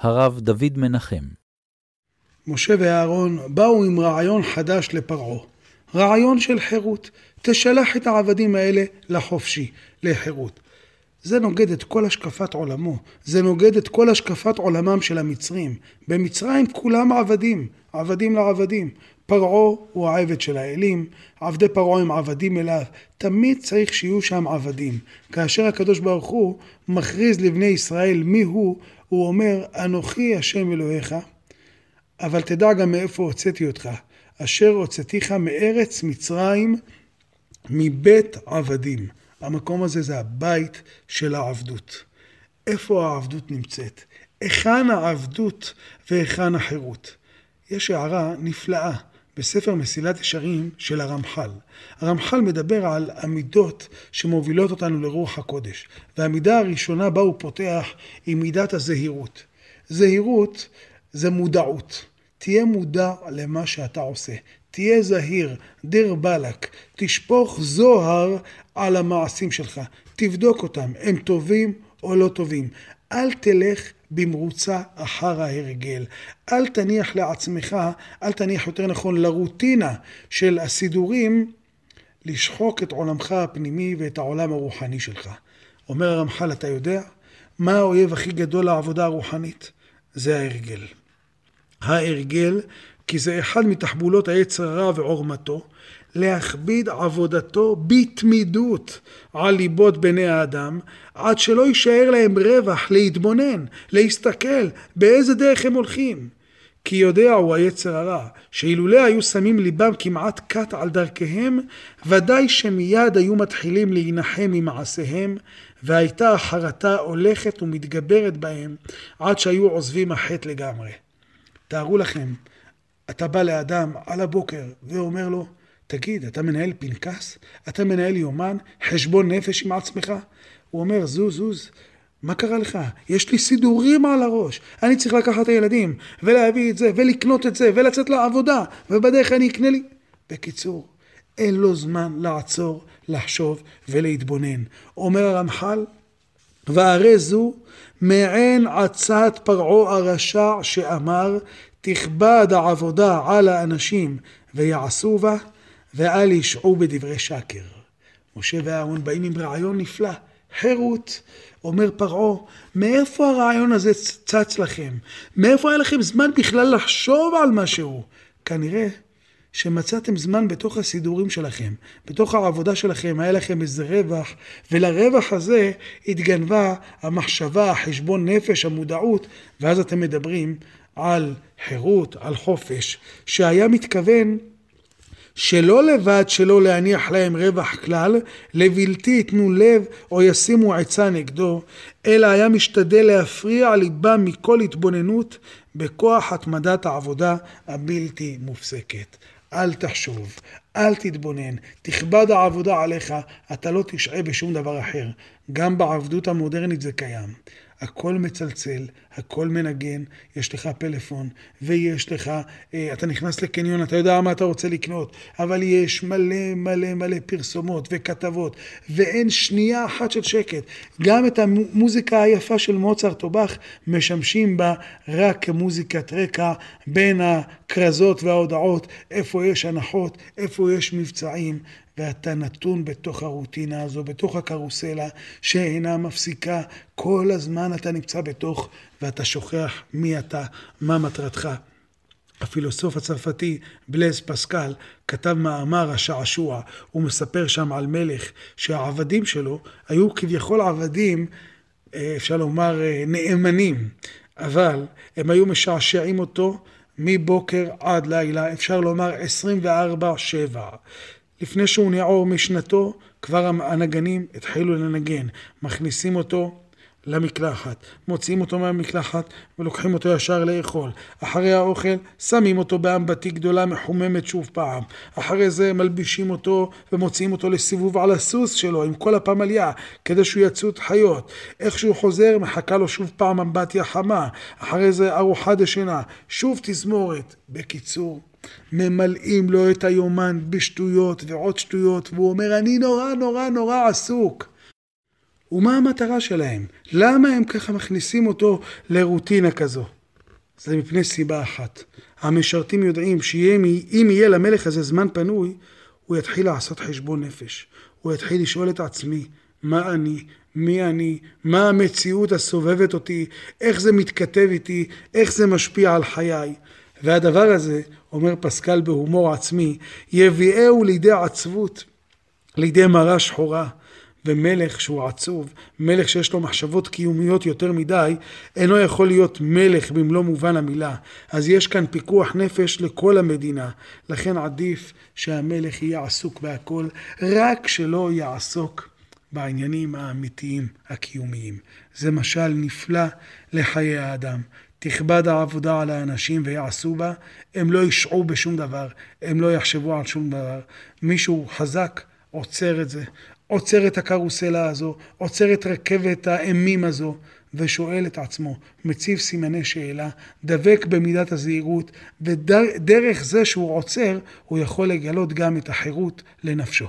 הרב דוד מנחם. משה ואהרון באו עם רעיון חדש לפרעה. רעיון של חירות. תשלח את העבדים האלה לחופשי, לחירות. זה נוגד את כל השקפת עולמו, זה נוגד את כל השקפת עולמם של המצרים. במצרים כולם עבדים, עבדים לעבדים. פרעה הוא העבד של האלים, עבדי פרעה הם עבדים אליו. תמיד צריך שיהיו שם עבדים. כאשר הקדוש ברוך הוא מכריז לבני ישראל מי הוא, הוא אומר, אנוכי השם אלוהיך, אבל תדע גם מאיפה הוצאתי אותך. אשר הוצאתיך מארץ מצרים מבית עבדים. המקום הזה זה הבית של העבדות. איפה העבדות נמצאת? היכן העבדות והיכן החירות? יש הערה נפלאה בספר מסילת ישרים של הרמח"ל. הרמח"ל מדבר על המידות שמובילות אותנו לרוח הקודש. והמידה הראשונה בה הוא פותח היא מידת הזהירות. זהירות זה מודעות. תהיה מודע למה שאתה עושה. תהיה זהיר, דיר באלק, תשפוך זוהר על המעשים שלך. תבדוק אותם, הם טובים או לא טובים. אל תלך במרוצה אחר ההרגל. אל תניח לעצמך, אל תניח יותר נכון לרוטינה של הסידורים, לשחוק את עולמך הפנימי ואת העולם הרוחני שלך. אומר הרמח"ל, אתה יודע מה האויב הכי גדול לעבודה הרוחנית? זה ההרגל. ההרגל, כי זה אחד מתחבולות היצר הרע ועורמתו, להכביד עבודתו בתמידות על ליבות בני האדם, עד שלא יישאר להם רווח להתבונן, להסתכל באיזה דרך הם הולכים. כי יודע הוא היצר הרע, שאילולא היו שמים ליבם כמעט קט על דרכיהם, ודאי שמיד היו מתחילים להנחם ממעשיהם, והייתה החרטה הולכת ומתגברת בהם, עד שהיו עוזבים החטא לגמרי. תארו לכם, אתה בא לאדם על הבוקר ואומר לו, תגיד, אתה מנהל פנקס? אתה מנהל יומן? חשבון נפש עם עצמך? הוא אומר, זוז, זוז, מה קרה לך? יש לי סידורים על הראש. אני צריך לקחת את הילדים, ולהביא את זה, ולקנות את זה, ולצאת לעבודה, ובדרך אני אקנה לי... בקיצור, אין לו זמן לעצור, לחשוב ולהתבונן. אומר הרמח"ל, והרי זו מעין עצת פרעה הרשע שאמר, תכבד העבודה על האנשים ויעשו בה, ואל ישעו בדברי שקר. משה ואהרון באים עם רעיון נפלא, חירות. אומר פרעה, מאיפה הרעיון הזה צץ לכם? מאיפה היה לכם זמן בכלל לחשוב על משהו? כנראה שמצאתם זמן בתוך הסידורים שלכם, בתוך העבודה שלכם, היה לכם איזה רווח, ולרווח הזה התגנבה המחשבה, החשבון נפש, המודעות, ואז אתם מדברים על חירות, על חופש, שהיה מתכוון שלא לבד שלא להניח להם רווח כלל, לבלתי ייתנו לב או ישימו עצה נגדו, אלא היה משתדל להפריע ליבם מכל התבוננות בכוח התמדת העבודה הבלתי מופסקת. אל תחשוב, אל תתבונן, תכבד העבודה עליך, אתה לא תשעה בשום דבר אחר. גם בעבדות המודרנית זה קיים. הכל מצלצל, הכל מנגן, יש לך פלאפון, ויש לך, אה, אתה נכנס לקניון, אתה יודע מה אתה רוצה לקנות, אבל יש מלא מלא מלא פרסומות וכתבות, ואין שנייה אחת של שקט. גם את המוזיקה היפה של מוצרט או באך משמשים בה רק כמוזיקת רקע בין הכרזות וההודעות, איפה יש הנחות, איפה יש מבצעים, ואתה נתון בתוך הרוטינה הזו, בתוך הקרוסלה שאינה מפסיקה. כל הזמן אתה נמצא בתוך, ואתה שוכח מי אתה, מה מטרתך. הפילוסוף הצרפתי בלז פסקל כתב מאמר השעשוע, הוא מספר שם על מלך שהעבדים שלו היו כביכול עבדים, אה, אפשר לומר אה, נאמנים, אבל הם היו משעשעים אותו מבוקר עד לילה, אפשר לומר 24-7. לפני שהוא נעור משנתו, כבר הנגנים התחילו לנגן. מכניסים אותו למקלחת, מוציאים אותו מהמקלחת ולוקחים אותו ישר לאכול. אחרי האוכל שמים אותו באמבטי גדולה מחוממת שוב פעם. אחרי זה מלבישים אותו ומוציאים אותו לסיבוב על הסוס שלו עם כל הפמליה כדי שהוא יצוד חיות. איך שהוא חוזר מחכה לו שוב פעם אמבטיה חמה. אחרי זה ארוחה דשנה, שוב תזמורת. בקיצור, ממלאים לו את היומן בשטויות ועוד שטויות, והוא אומר, אני נורא נורא נורא עסוק. ומה המטרה שלהם? למה הם ככה מכניסים אותו לרוטינה כזו? זה מפני סיבה אחת. המשרתים יודעים שאם יהיה למלך הזה זמן פנוי, הוא יתחיל לעשות חשבון נפש. הוא יתחיל לשאול את עצמי, מה אני, מי אני, מה המציאות הסובבת אותי, איך זה מתכתב איתי, איך זה משפיע על חיי. והדבר הזה, אומר פסקל בהומור עצמי, יביאהו לידי עצבות, לידי מראה שחורה. ומלך שהוא עצוב, מלך שיש לו מחשבות קיומיות יותר מדי, אינו יכול להיות מלך במלוא מובן המילה. אז יש כאן פיקוח נפש לכל המדינה. לכן עדיף שהמלך יהיה עסוק בהכל, רק שלא יעסוק בעניינים האמיתיים הקיומיים. זה משל נפלא לחיי האדם. תכבד העבודה על האנשים ויעשו בה, הם לא ישעו בשום דבר, הם לא יחשבו על שום דבר. מישהו חזק עוצר את זה, עוצר את הקרוסלה הזו, עוצר את רכבת האימים הזו, ושואל את עצמו, מציב סימני שאלה, דבק במידת הזהירות, ודרך זה שהוא עוצר, הוא יכול לגלות גם את החירות לנפשו.